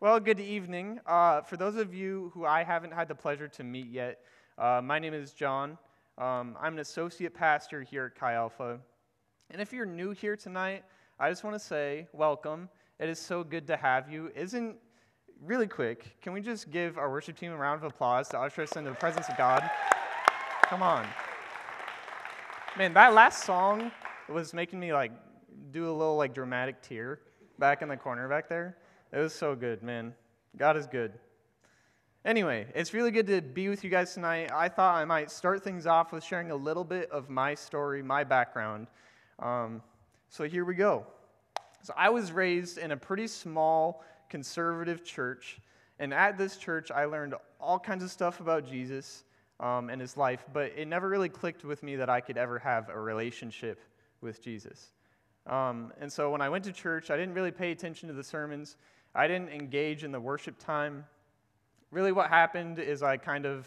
Well, good evening. Uh, for those of you who I haven't had the pleasure to meet yet, uh, my name is John. Um, I'm an associate pastor here at Chi Alpha. And if you're new here tonight, I just want to say welcome. It is so good to have you. Isn't really quick, can we just give our worship team a round of applause to usher us into the presence of God? Come on. Man, that last song was making me like do a little like dramatic tear back in the corner back there. It was so good, man. God is good. Anyway, it's really good to be with you guys tonight. I thought I might start things off with sharing a little bit of my story, my background. Um, so here we go. So I was raised in a pretty small conservative church, and at this church, I learned all kinds of stuff about Jesus um, and his life, but it never really clicked with me that I could ever have a relationship with Jesus. Um, and so when I went to church, I didn't really pay attention to the sermons. I didn't engage in the worship time. Really, what happened is I kind of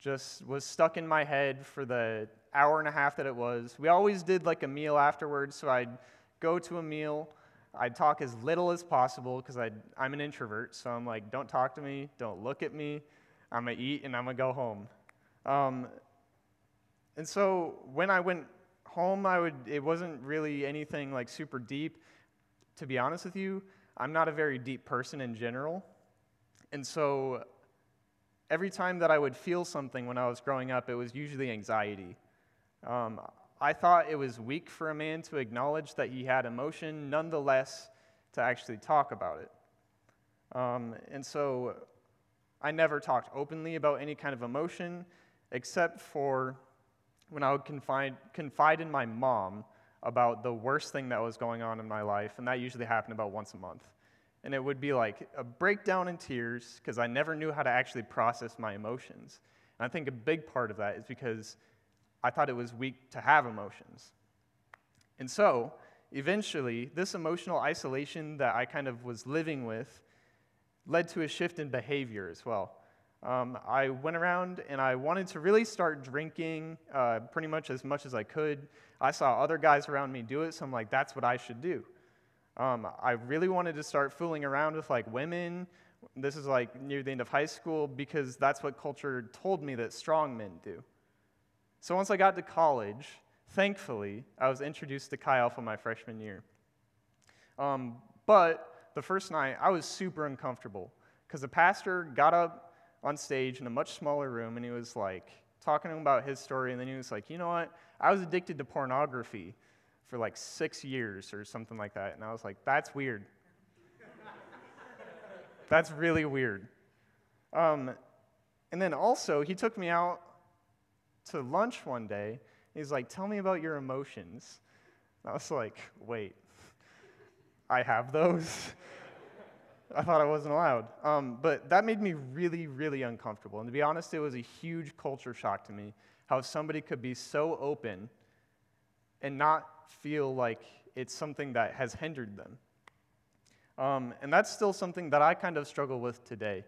just was stuck in my head for the hour and a half that it was. We always did like a meal afterwards, so I'd go to a meal. I'd talk as little as possible because I'm an introvert, so I'm like, don't talk to me, don't look at me. I'm gonna eat and I'm gonna go home. Um, and so when I went home, I would, it wasn't really anything like super deep. To be honest with you, I'm not a very deep person in general. And so every time that I would feel something when I was growing up, it was usually anxiety. Um, I thought it was weak for a man to acknowledge that he had emotion, nonetheless, to actually talk about it. Um, and so I never talked openly about any kind of emotion, except for when I would confide, confide in my mom about the worst thing that was going on in my life, and that usually happened about once a month. And it would be like a breakdown in tears because I never knew how to actually process my emotions. And I think a big part of that is because I thought it was weak to have emotions. And so, eventually, this emotional isolation that I kind of was living with led to a shift in behavior as well. Um, I went around and I wanted to really start drinking uh, pretty much as much as I could. I saw other guys around me do it, so I'm like, that's what I should do. Um, I really wanted to start fooling around with like women. This is like near the end of high school because that's what culture told me that strong men do. So once I got to college, thankfully, I was introduced to Chi Alpha my freshman year. Um, but the first night, I was super uncomfortable because the pastor got up on stage in a much smaller room and he was like talking about his story and then he was like you know what? I was addicted to pornography for like six years or something like that and i was like that's weird. That's really weird. Um, and then also he took me out to lunch one day he's like tell me about your emotions. And i was like wait i have those I thought I wasn't allowed. Um, but that made me really, really uncomfortable. And to be honest, it was a huge culture shock to me how somebody could be so open and not feel like it's something that has hindered them. Um, and that's still something that I kind of struggle with today.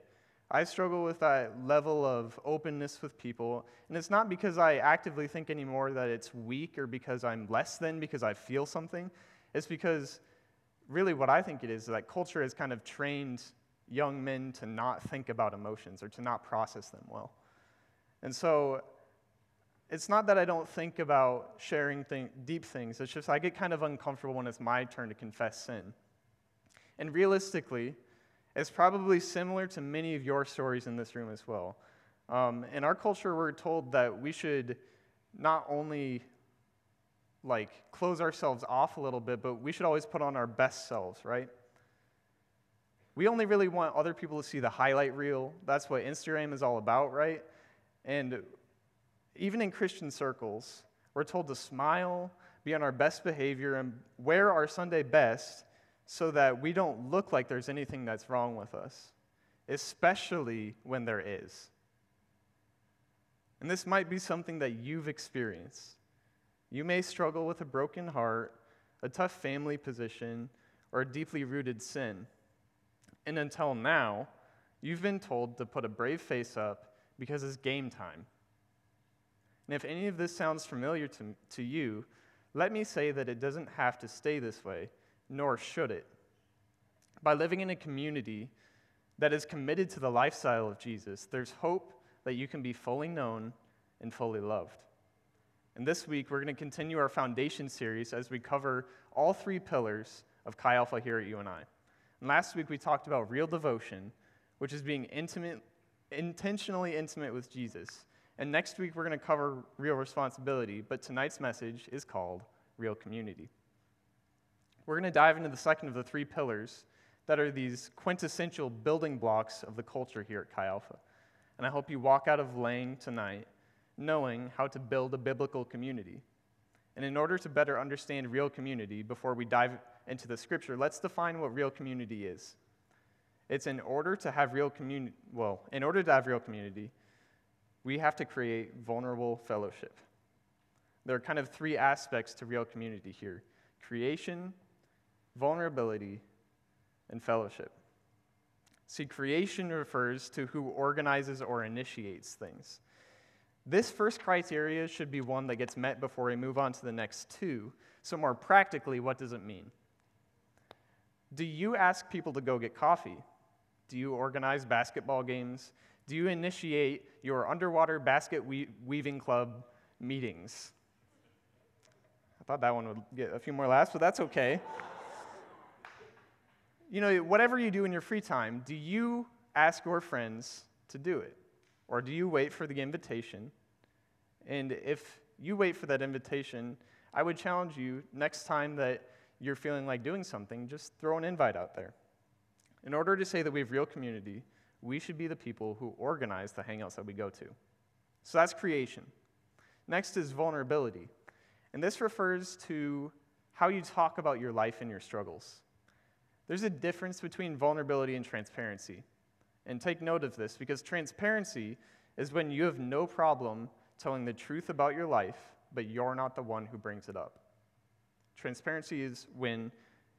I struggle with that level of openness with people. And it's not because I actively think anymore that it's weak or because I'm less than because I feel something. It's because really what I think it is, is that culture has kind of trained young men to not think about emotions or to not process them well. And so it's not that I don't think about sharing deep things, it's just I get kind of uncomfortable when it's my turn to confess sin. And realistically, it's probably similar to many of your stories in this room as well. Um, in our culture, we're told that we should not only like close ourselves off a little bit, but we should always put on our best selves, right? We only really want other people to see the highlight reel. That's what Instagram is all about, right? And even in Christian circles, we're told to smile, be on our best behavior, and wear our Sunday best so that we don't look like there's anything that's wrong with us, especially when there is. And this might be something that you've experienced. You may struggle with a broken heart, a tough family position, or a deeply rooted sin. And until now, you've been told to put a brave face up because it's game time. And if any of this sounds familiar to, to you, let me say that it doesn't have to stay this way, nor should it. By living in a community that is committed to the lifestyle of Jesus, there's hope that you can be fully known and fully loved. And this week, we're going to continue our foundation series as we cover all three pillars of Chi Alpha here at UNI. And last week, we talked about real devotion, which is being intimate, intentionally intimate with Jesus. And next week, we're going to cover real responsibility, but tonight's message is called real community. We're going to dive into the second of the three pillars that are these quintessential building blocks of the culture here at Chi Alpha. And I hope you walk out of Lang tonight knowing how to build a biblical community. And in order to better understand real community, before we dive into the scripture, let's define what real community is. It's in order to have real community, well, in order to have real community, we have to create vulnerable fellowship. There are kind of three aspects to real community here creation, vulnerability, and fellowship. See, creation refers to who organizes or initiates things. This first criteria should be one that gets met before we move on to the next two. So, more practically, what does it mean? Do you ask people to go get coffee? Do you organize basketball games? Do you initiate your underwater basket weaving club meetings? I thought that one would get a few more laughs, but that's okay you know, whatever you do in your free time, do you ask your friends to do it? Or do you wait for the invitation? And if you wait for that invitation, I would challenge you next time that you're feeling like doing something, just throw an invite out there. In order to say that we have real community, we should be the people who organize the hangouts that we go to. So that's creation. Next is vulnerability. And this refers to how you talk about your life and your struggles. There's a difference between vulnerability and transparency. And take note of this because transparency is when you have no problem telling the truth about your life, but you're not the one who brings it up. Transparency is when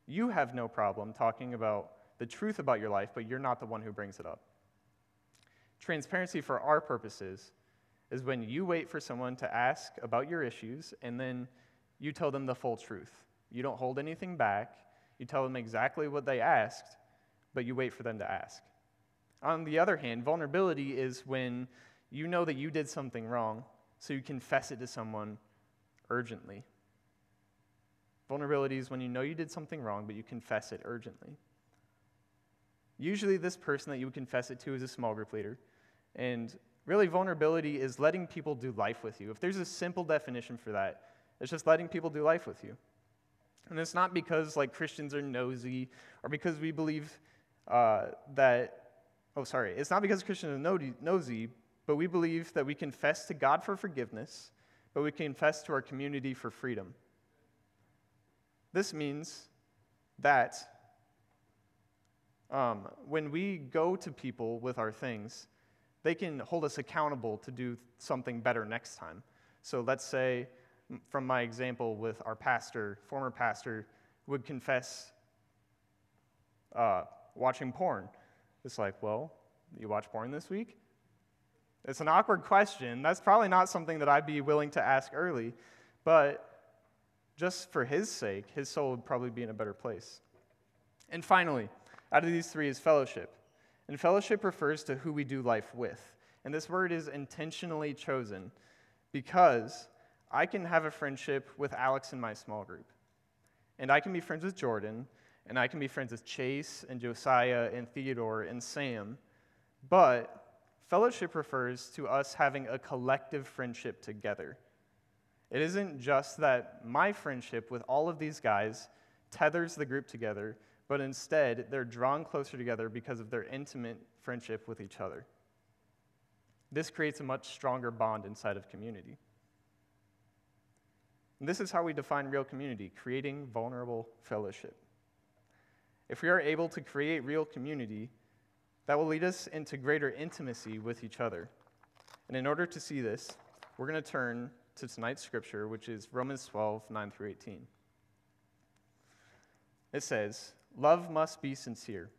you have no problem talking about the truth about your life, but you're not the one who brings it up. Transparency for our purposes is when you wait for someone to ask about your issues and then you tell them the full truth. You don't hold anything back, you tell them exactly what they asked, but you wait for them to ask. On the other hand, vulnerability is when you know that you did something wrong, so you confess it to someone urgently. Vulnerability is when you know you did something wrong, but you confess it urgently. Usually, this person that you would confess it to is a small group leader. And really, vulnerability is letting people do life with you. If there's a simple definition for that, it's just letting people do life with you. And it's not because like Christians are nosy or because we believe uh, that, oh, sorry, it's not because Christians are nosy, but we believe that we confess to God for forgiveness, but we confess to our community for freedom. This means that um, when we go to people with our things, they can hold us accountable to do something better next time. So let's say from my example with our pastor, former pastor, would confess uh, watching porn. It's like, well, you watch porn this week? It's an awkward question. That's probably not something that I'd be willing to ask early, but just for his sake, his soul would probably be in a better place. And finally, out of these three is fellowship. And fellowship refers to who we do life with. And this word is intentionally chosen because I can have a friendship with Alex in my small group. And I can be friends with Jordan, and I can be friends with Chase and Josiah and Theodore and Sam. But fellowship refers to us having a collective friendship together. It isn't just that my friendship with all of these guys tethers the group together, but instead they're drawn closer together because of their intimate friendship with each other. This creates a much stronger bond inside of community. And this is how we define real community creating vulnerable fellowship. If we are able to create real community, that will lead us into greater intimacy with each other. And in order to see this, we're going to turn to tonight's scripture, which is Romans 12, 9 through 18. It says, Love must be sincere.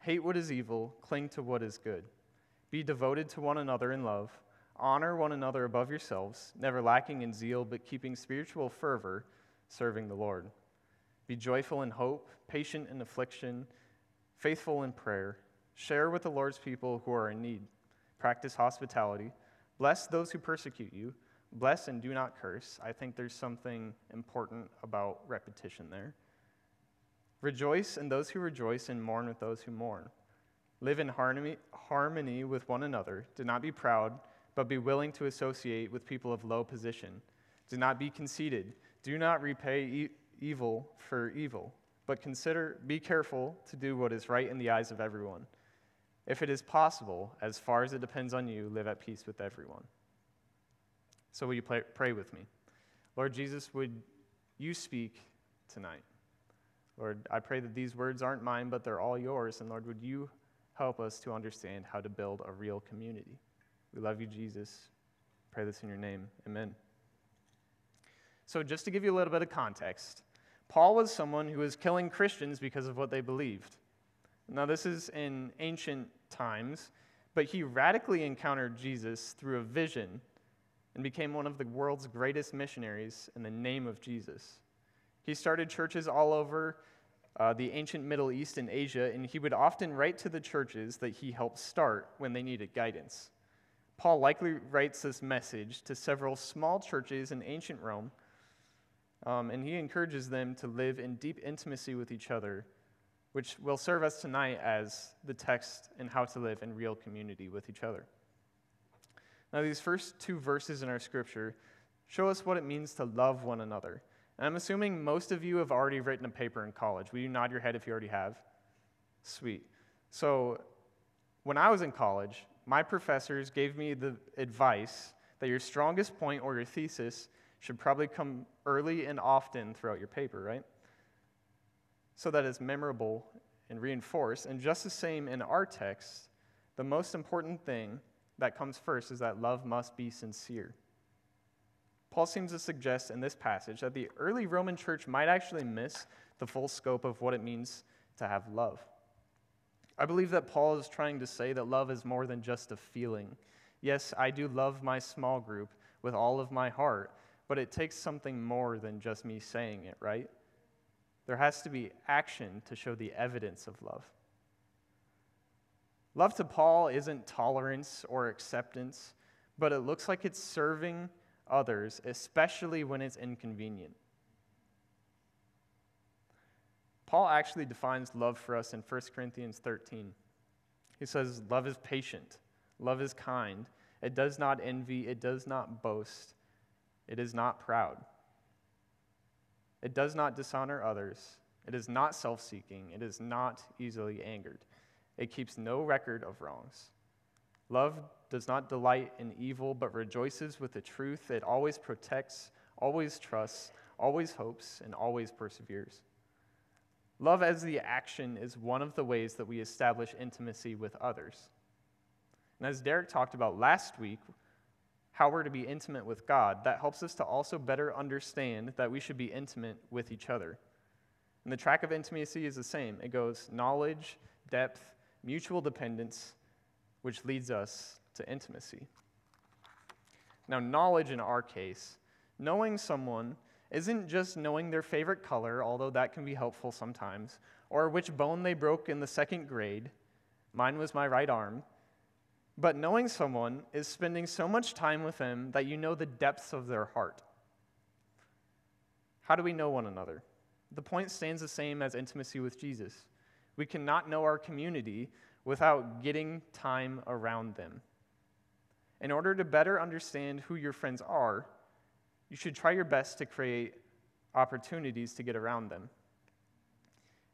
Hate what is evil, cling to what is good. Be devoted to one another in love Honor one another above yourselves, never lacking in zeal, but keeping spiritual fervor, serving the Lord. Be joyful in hope, patient in affliction, faithful in prayer. Share with the Lord's people who are in need. Practice hospitality. Bless those who persecute you. Bless and do not curse. I think there's something important about repetition there. Rejoice in those who rejoice and mourn with those who mourn. Live in harmony, with one another. Do not be proud, but be willing to associate with people of low position. Do not be conceited. Do not repay e- evil for evil, but consider, be careful to do what is right in the eyes of everyone. If it is possible, as far as it depends on you, live at peace with everyone. So, will you pray, pray with me? Lord Jesus, would you speak tonight? Lord, I pray that these words aren't mine, but they're all yours. And Lord, would you help us to understand how to build a real community? We love you, Jesus. Pray this in your name. Amen. So, just to give you a little bit of context, Paul was someone who was killing Christians because of what they believed. Now, this is in ancient times, but he radically encountered Jesus through a vision and became one of the world's greatest missionaries in the name of Jesus. He started churches all over uh, the ancient Middle East and Asia, and he would often write to the churches that he helped start when they needed guidance. Paul likely writes this message to several small churches in ancient Rome, um, and he encourages them to live in deep intimacy with each other, which will serve us tonight as the text in how to live in real community with each other. Now, these first two verses in our scripture show us what it means to love one another. And I'm assuming most of you have already written a paper in college. Will you nod your head if you already have? Sweet. So, when I was in college, my professors gave me the advice that your strongest point or your thesis should probably come early and often throughout your paper, right? So that it's memorable and reinforced. And just the same in our text, the most important thing that comes first is that love must be sincere. Paul seems to suggest in this passage that the early Roman church might actually miss the full scope of what it means to have love. I believe that Paul is trying to say that love is more than just a feeling. Yes, I do love my small group with all of my heart, but it takes something more than just me saying it, right? There has to be action to show the evidence of love. Love to Paul isn't tolerance or acceptance, but it looks like it's serving others, especially when it's inconvenient. Paul actually defines love for us in 1 Corinthians 13. He says, Love is patient, love is kind, it does not envy, it does not boast, it is not proud, it does not dishonor others, it is not self seeking, it is not easily angered, it keeps no record of wrongs. Love does not delight in evil, but rejoices with the truth. It always protects, always trusts, always hopes, and always perseveres. Love as the action is one of the ways that we establish intimacy with others. And as Derek talked about last week, how we're to be intimate with God, that helps us to also better understand that we should be intimate with each other. And the track of intimacy is the same it goes knowledge, depth, mutual dependence, which leads us to intimacy. Now, knowledge in our case, knowing someone isn't just knowing their favorite color, although that can be helpful sometimes, or which bone they broke in the second grade. Mine was my right arm. But knowing someone is spending so much time with them that you know the depths of their heart. How do we know one another? The point stands the same as intimacy with Jesus. We cannot know our community without getting time around them. In order to better understand who your friends are, you should try your best to create opportunities to get around them.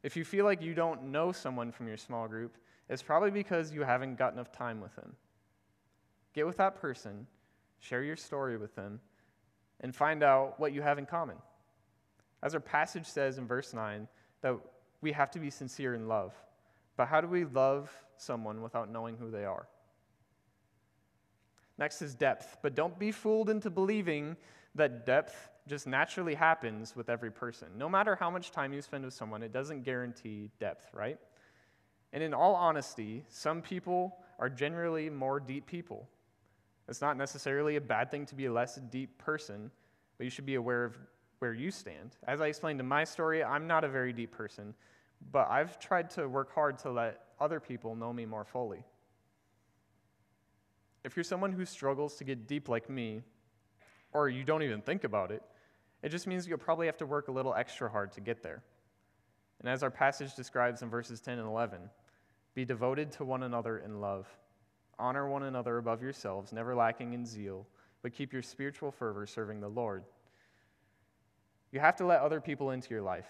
If you feel like you don't know someone from your small group, it's probably because you haven't got enough time with them. Get with that person, share your story with them, and find out what you have in common. As our passage says in verse 9, that we have to be sincere in love. But how do we love someone without knowing who they are? Next is depth. But don't be fooled into believing that depth just naturally happens with every person. No matter how much time you spend with someone, it doesn't guarantee depth, right? And in all honesty, some people are generally more deep people. It's not necessarily a bad thing to be a less deep person, but you should be aware of where you stand. As I explained in my story, I'm not a very deep person, but I've tried to work hard to let other people know me more fully. If you're someone who struggles to get deep like me, or you don't even think about it, it just means you'll probably have to work a little extra hard to get there. And as our passage describes in verses 10 and 11, be devoted to one another in love. Honor one another above yourselves, never lacking in zeal, but keep your spiritual fervor serving the Lord. You have to let other people into your life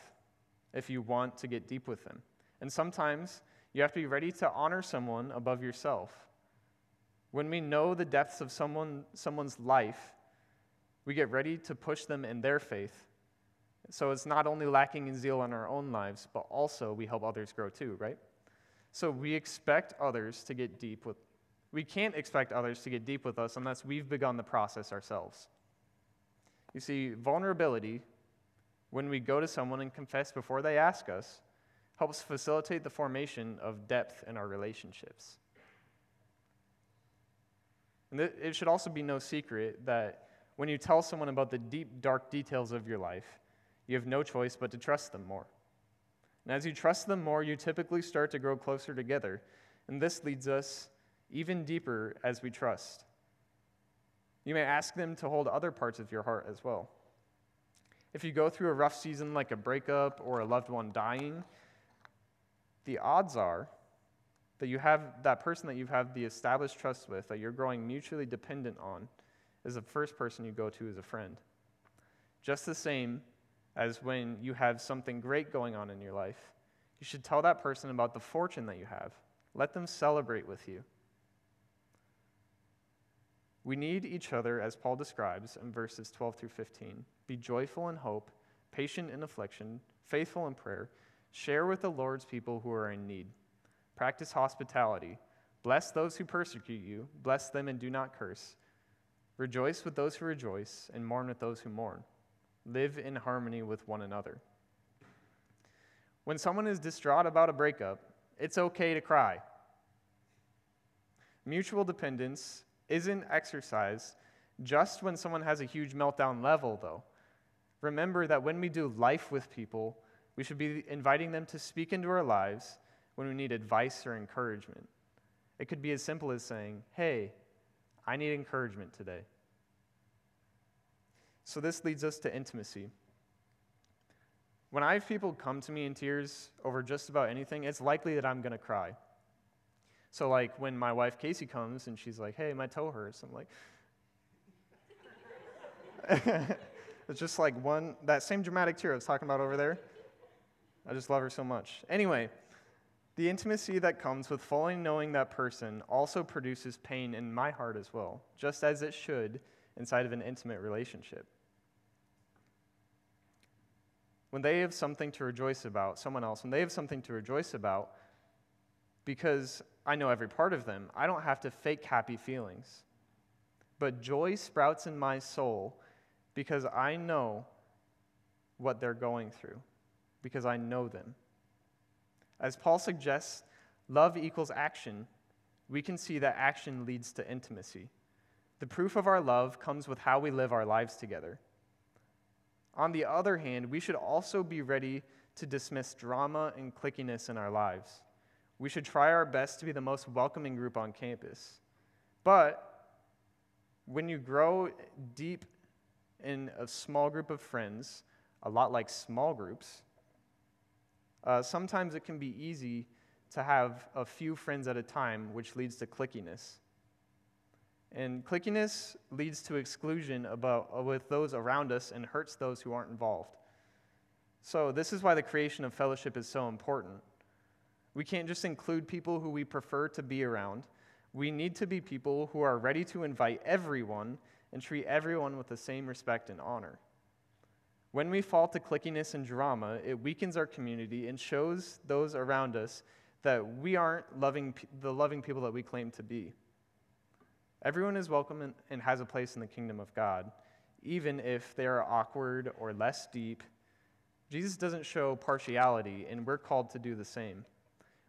if you want to get deep with them. And sometimes you have to be ready to honor someone above yourself. When we know the depths of someone, someone's life, we get ready to push them in their faith. So it's not only lacking in zeal in our own lives, but also we help others grow too, right? So we expect others to get deep with we can't expect others to get deep with us unless we've begun the process ourselves. You see, vulnerability, when we go to someone and confess before they ask us, helps facilitate the formation of depth in our relationships. And it should also be no secret that when you tell someone about the deep, dark details of your life, you have no choice but to trust them more. And as you trust them more, you typically start to grow closer together. And this leads us even deeper as we trust. You may ask them to hold other parts of your heart as well. If you go through a rough season like a breakup or a loved one dying, the odds are that you have that person that you've had the established trust with, that you're growing mutually dependent on, is the first person you go to as a friend. Just the same as when you have something great going on in your life, you should tell that person about the fortune that you have. Let them celebrate with you. We need each other, as Paul describes in verses 12 through 15. Be joyful in hope, patient in affliction, faithful in prayer. Share with the Lord's people who are in need. Practice hospitality. Bless those who persecute you. Bless them and do not curse. Rejoice with those who rejoice, and mourn with those who mourn. Live in harmony with one another. When someone is distraught about a breakup, it's okay to cry. Mutual dependence isn't exercised just when someone has a huge meltdown level, though. Remember that when we do life with people, we should be inviting them to speak into our lives when we need advice or encouragement. It could be as simple as saying, Hey, I need encouragement today. So, this leads us to intimacy. When I have people come to me in tears over just about anything, it's likely that I'm going to cry. So, like, when my wife Casey comes and she's like, hey, my toe hurts, I'm like, it's just like one, that same dramatic tear I was talking about over there. I just love her so much. Anyway, the intimacy that comes with fully knowing that person also produces pain in my heart as well, just as it should inside of an intimate relationship. When they have something to rejoice about, someone else, when they have something to rejoice about, because I know every part of them. I don't have to fake happy feelings. But joy sprouts in my soul because I know what they're going through, because I know them. As Paul suggests, love equals action. We can see that action leads to intimacy. The proof of our love comes with how we live our lives together. On the other hand, we should also be ready to dismiss drama and clickiness in our lives. We should try our best to be the most welcoming group on campus. But when you grow deep in a small group of friends, a lot like small groups, uh, sometimes it can be easy to have a few friends at a time, which leads to clickiness. And clickiness leads to exclusion about, uh, with those around us and hurts those who aren't involved. So, this is why the creation of fellowship is so important. We can't just include people who we prefer to be around. We need to be people who are ready to invite everyone and treat everyone with the same respect and honor. When we fall to clickiness and drama, it weakens our community and shows those around us that we aren't loving the loving people that we claim to be. Everyone is welcome and has a place in the kingdom of God, even if they are awkward or less deep. Jesus doesn't show partiality, and we're called to do the same.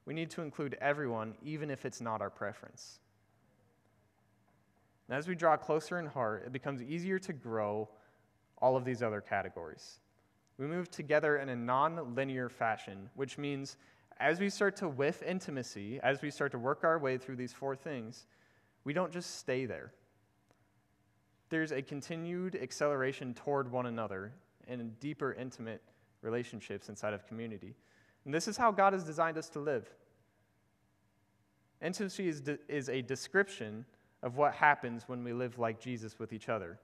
We need to include everyone, even if it's not our preference. And as we draw closer in heart, it becomes easier to grow all of these other categories. We move together in a non linear fashion, which means as we start to whiff intimacy, as we start to work our way through these four things, we don't just stay there. There's a continued acceleration toward one another and deeper, intimate relationships inside of community. And this is how God has designed us to live. Intimacy is, de- is a description of what happens when we live like Jesus with each other.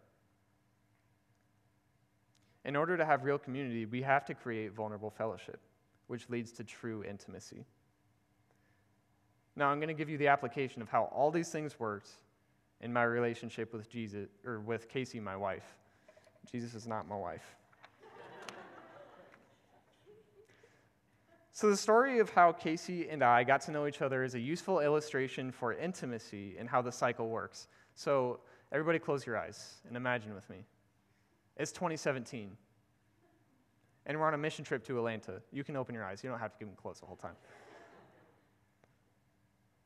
In order to have real community, we have to create vulnerable fellowship, which leads to true intimacy. Now, I'm going to give you the application of how all these things worked in my relationship with Jesus or with Casey, my wife. Jesus is not my wife. So, the story of how Casey and I got to know each other is a useful illustration for intimacy and how the cycle works. So, everybody close your eyes and imagine with me. It's 2017, and we're on a mission trip to Atlanta. You can open your eyes, you don't have to keep them closed the whole time.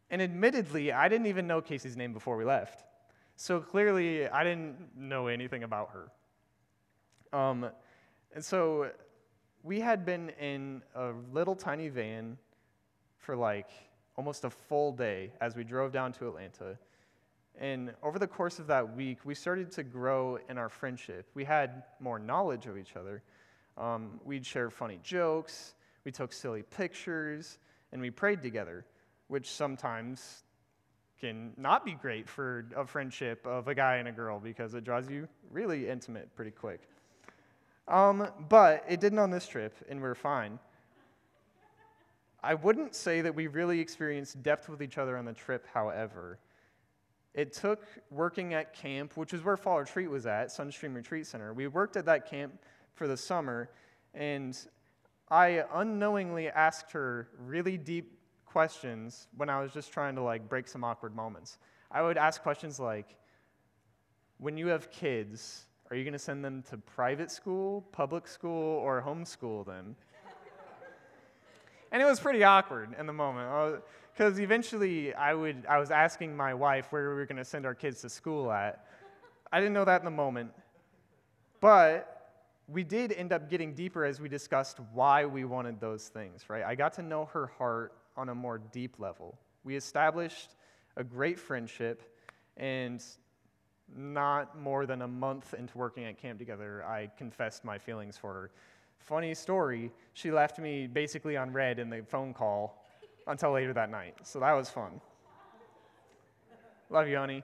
And admittedly, I didn't even know Casey's name before we left. So clearly, I didn't know anything about her. Um, and so we had been in a little tiny van for like almost a full day as we drove down to Atlanta. And over the course of that week, we started to grow in our friendship. We had more knowledge of each other. Um, we'd share funny jokes, we took silly pictures, and we prayed together, which sometimes can not be great for a friendship of a guy and a girl because it draws you really intimate pretty quick. Um, but it didn't on this trip, and we're fine. I wouldn't say that we really experienced depth with each other on the trip, however. It took working at camp, which is where Fall Retreat was at, Sunstream Retreat Center. We worked at that camp for the summer, and I unknowingly asked her really deep questions when I was just trying to like break some awkward moments. I would ask questions like, when you have kids, are you going to send them to private school, public school, or homeschool them? and it was pretty awkward in the moment because eventually I, would, I was asking my wife where we were going to send our kids to school at. I didn't know that in the moment. But we did end up getting deeper as we discussed why we wanted those things, right? I got to know her heart on a more deep level. We established a great friendship, and not more than a month into working at camp together, I confessed my feelings for her. Funny story, she left me basically on read in the phone call until later that night. So that was fun. Love you, honey.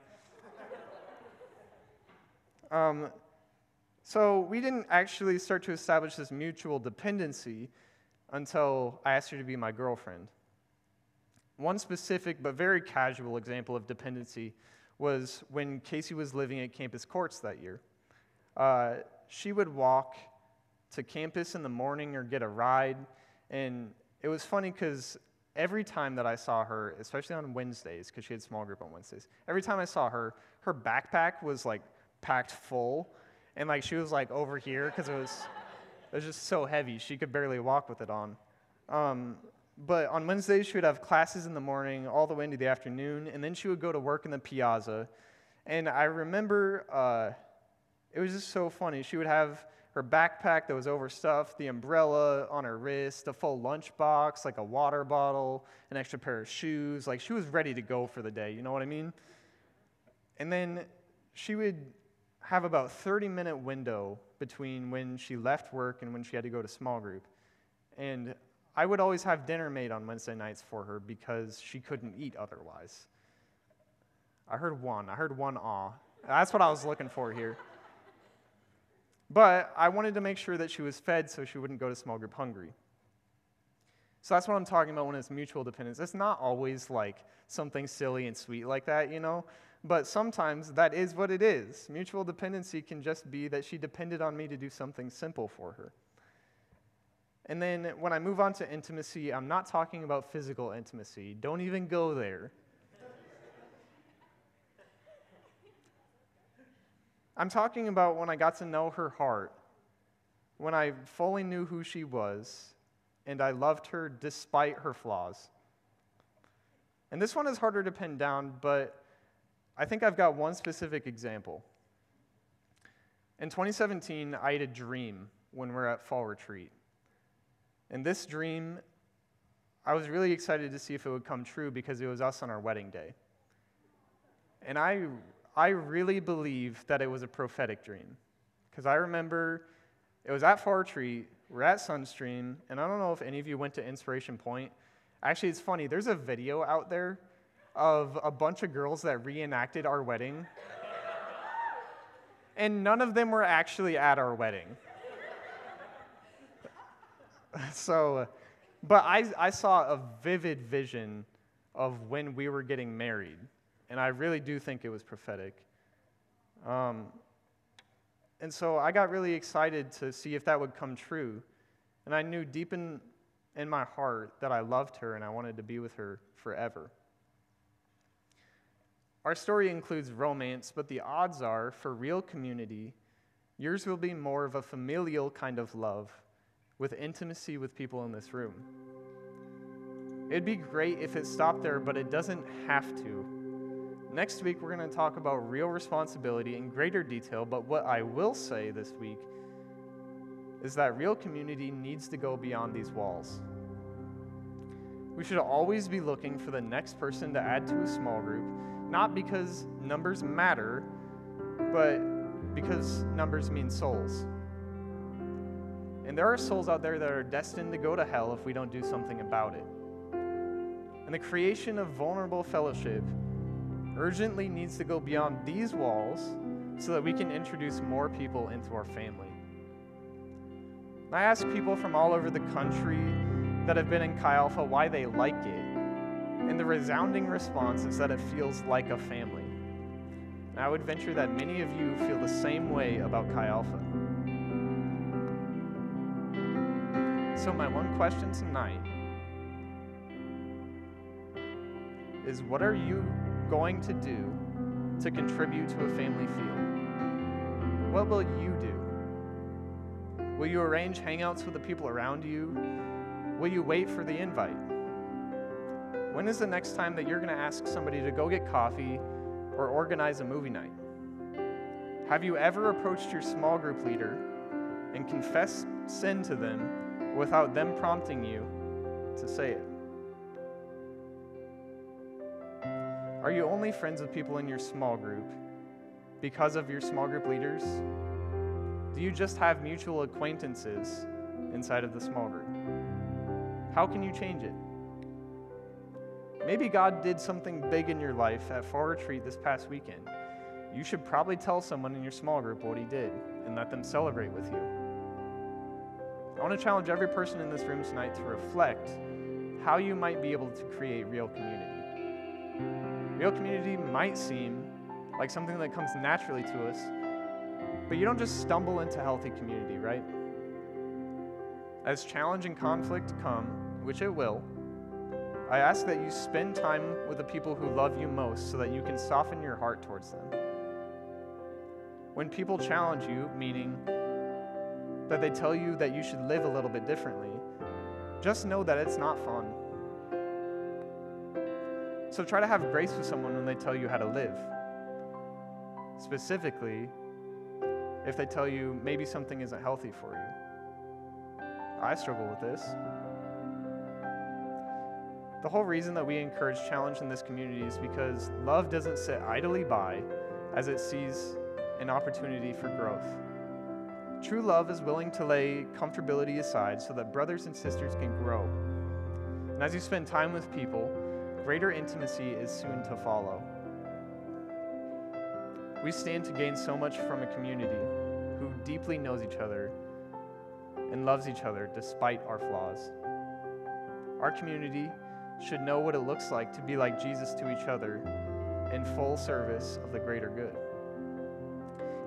Um, so we didn't actually start to establish this mutual dependency until I asked her to be my girlfriend. One specific but very casual example of dependency was when Casey was living at Campus Courts that year. Uh, she would walk to campus in the morning or get a ride, and it was funny because every time that I saw her, especially on Wednesdays, because she had small group on Wednesdays, every time I saw her, her backpack was like packed full, and like she was like over here because it was it was just so heavy she could barely walk with it on. Um, but on Wednesdays, she would have classes in the morning all the way into the afternoon, and then she would go to work in the piazza. And I remember uh, it was just so funny. She would have her backpack that was overstuffed, the umbrella on her wrist, a full lunchbox, like a water bottle, an extra pair of shoes. Like she was ready to go for the day, you know what I mean? And then she would have about 30 minute window between when she left work and when she had to go to small group. And I would always have dinner made on Wednesday nights for her because she couldn't eat otherwise. I heard one. I heard one awe. That's what I was looking for here. But I wanted to make sure that she was fed so she wouldn't go to small group hungry. So that's what I'm talking about when it's mutual dependence. It's not always like something silly and sweet like that, you know? But sometimes that is what it is. Mutual dependency can just be that she depended on me to do something simple for her. And then when I move on to intimacy, I'm not talking about physical intimacy. Don't even go there. I'm talking about when I got to know her heart, when I fully knew who she was, and I loved her despite her flaws. And this one is harder to pin down, but I think I've got one specific example. In 2017, I had a dream when we we're at fall retreat. In this dream, I was really excited to see if it would come true because it was us on our wedding day. And I, I really believe that it was a prophetic dream. Because I remember it was at Fall Retreat, we're at Sunstream, and I don't know if any of you went to Inspiration Point. Actually, it's funny, there's a video out there of a bunch of girls that reenacted our wedding. and none of them were actually at our wedding. so, but I, I saw a vivid vision of when we were getting married, and I really do think it was prophetic. Um, and so I got really excited to see if that would come true. And I knew deep in, in my heart that I loved her and I wanted to be with her forever. Our story includes romance, but the odds are, for real community, yours will be more of a familial kind of love with intimacy with people in this room. It'd be great if it stopped there, but it doesn't have to. Next week, we're going to talk about real responsibility in greater detail, but what I will say this week is that real community needs to go beyond these walls. We should always be looking for the next person to add to a small group, not because numbers matter, but because numbers mean souls. And there are souls out there that are destined to go to hell if we don't do something about it. And the creation of vulnerable fellowship urgently needs to go beyond these walls so that we can introduce more people into our family. I ask people from all over the country that have been in Chi Alpha why they like it, and the resounding response is that it feels like a family. And I would venture that many of you feel the same way about Chi Alpha. So, my one question tonight is what are you going to do to contribute to a family feel? What will you do? Will you arrange hangouts with the people around you? Will you wait for the invite? When is the next time that you're going to ask somebody to go get coffee or organize a movie night? Have you ever approached your small group leader and confessed sin to them without them prompting you to say it? Are you only friends with people in your small group because of your small group leaders? Do you just have mutual acquaintances inside of the small group? How can you change it? Maybe God did something big in your life at Fall Retreat this past weekend. You should probably tell someone in your small group what he did and let them celebrate with you. I want to challenge every person in this room tonight to reflect how you might be able to create real community. Real community might seem like something that comes naturally to us, but you don't just stumble into healthy community, right? As challenge and conflict come, which it will, I ask that you spend time with the people who love you most so that you can soften your heart towards them. When people challenge you, meaning that they tell you that you should live a little bit differently, just know that it's not fun. So try to have grace with someone when they tell you how to live. Specifically, if they tell you maybe something isn't healthy for you. I struggle with this. The whole reason that we encourage challenge in this community is because love doesn't sit idly by as it sees an opportunity for growth. True love is willing to lay comfortability aside so that brothers and sisters can grow. And as you spend time with people, greater intimacy is soon to follow. We stand to gain so much from a community who deeply knows each other and loves each other despite our flaws. Our community should know what it looks like to be like Jesus to each other in full service of the greater good.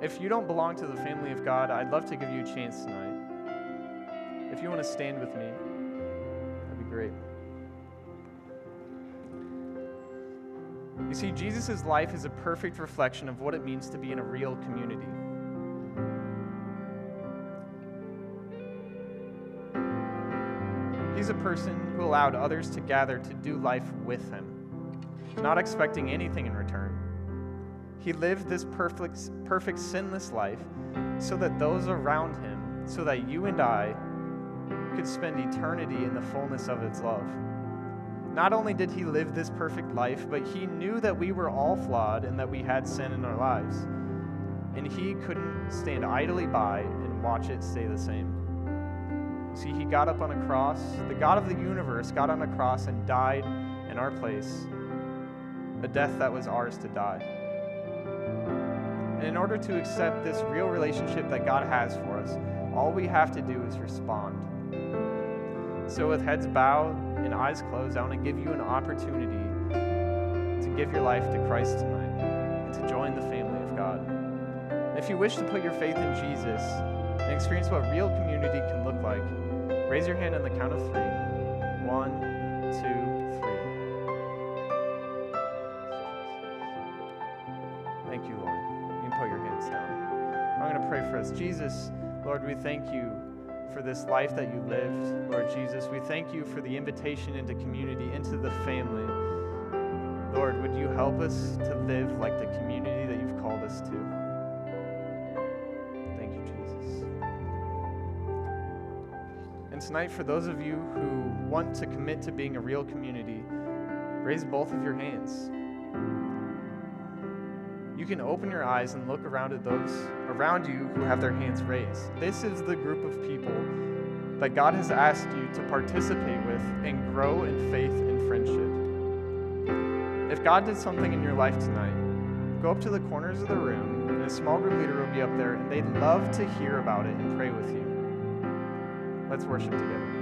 If you don't belong to the family of God, I'd love to give you a chance tonight. If you want to stand with me, that'd be great. You see, Jesus' life is a perfect reflection of what it means to be in a real community. He's a person who allowed others to gather to do life with him, not expecting anything in return. He lived this perfect, perfect sinless life so that those around him, so that you and I could spend eternity in the fullness of its love. not only did he live this perfect life, but he knew that we were all flawed and that we had sin in our lives. And he couldn't stand idly by and watch it stay the same. See, he got up on a cross. The God of the universe got on a cross and died in our place, a death that was ours to die. And in order to accept this real relationship that God has for us, all we have to do is respond. So, with heads bowed and eyes closed, I want to give you an opportunity to give your life to Christ tonight and to join the family of God. If you wish to put your faith in Jesus and experience what real community can look like, raise your hand on the count of three. One, for us. Jesus, Lord, we thank you for this life that you lived. Lord Jesus, we thank you for the invitation into community, into the family. Lord, would you help us to live like the community that you've called us to? Thank you, Jesus. And tonight, for those of you who want to commit to being a real community, raise both of your hands. You can open your eyes and look around at those around you who have their hands raised. This is the group of people that God has asked you to participate with and grow in faith and friendship. If God did something in your life tonight, go up to the corners of the room, and a small group leader will be up there, and they'd love to hear about it and pray with you. Let's worship together.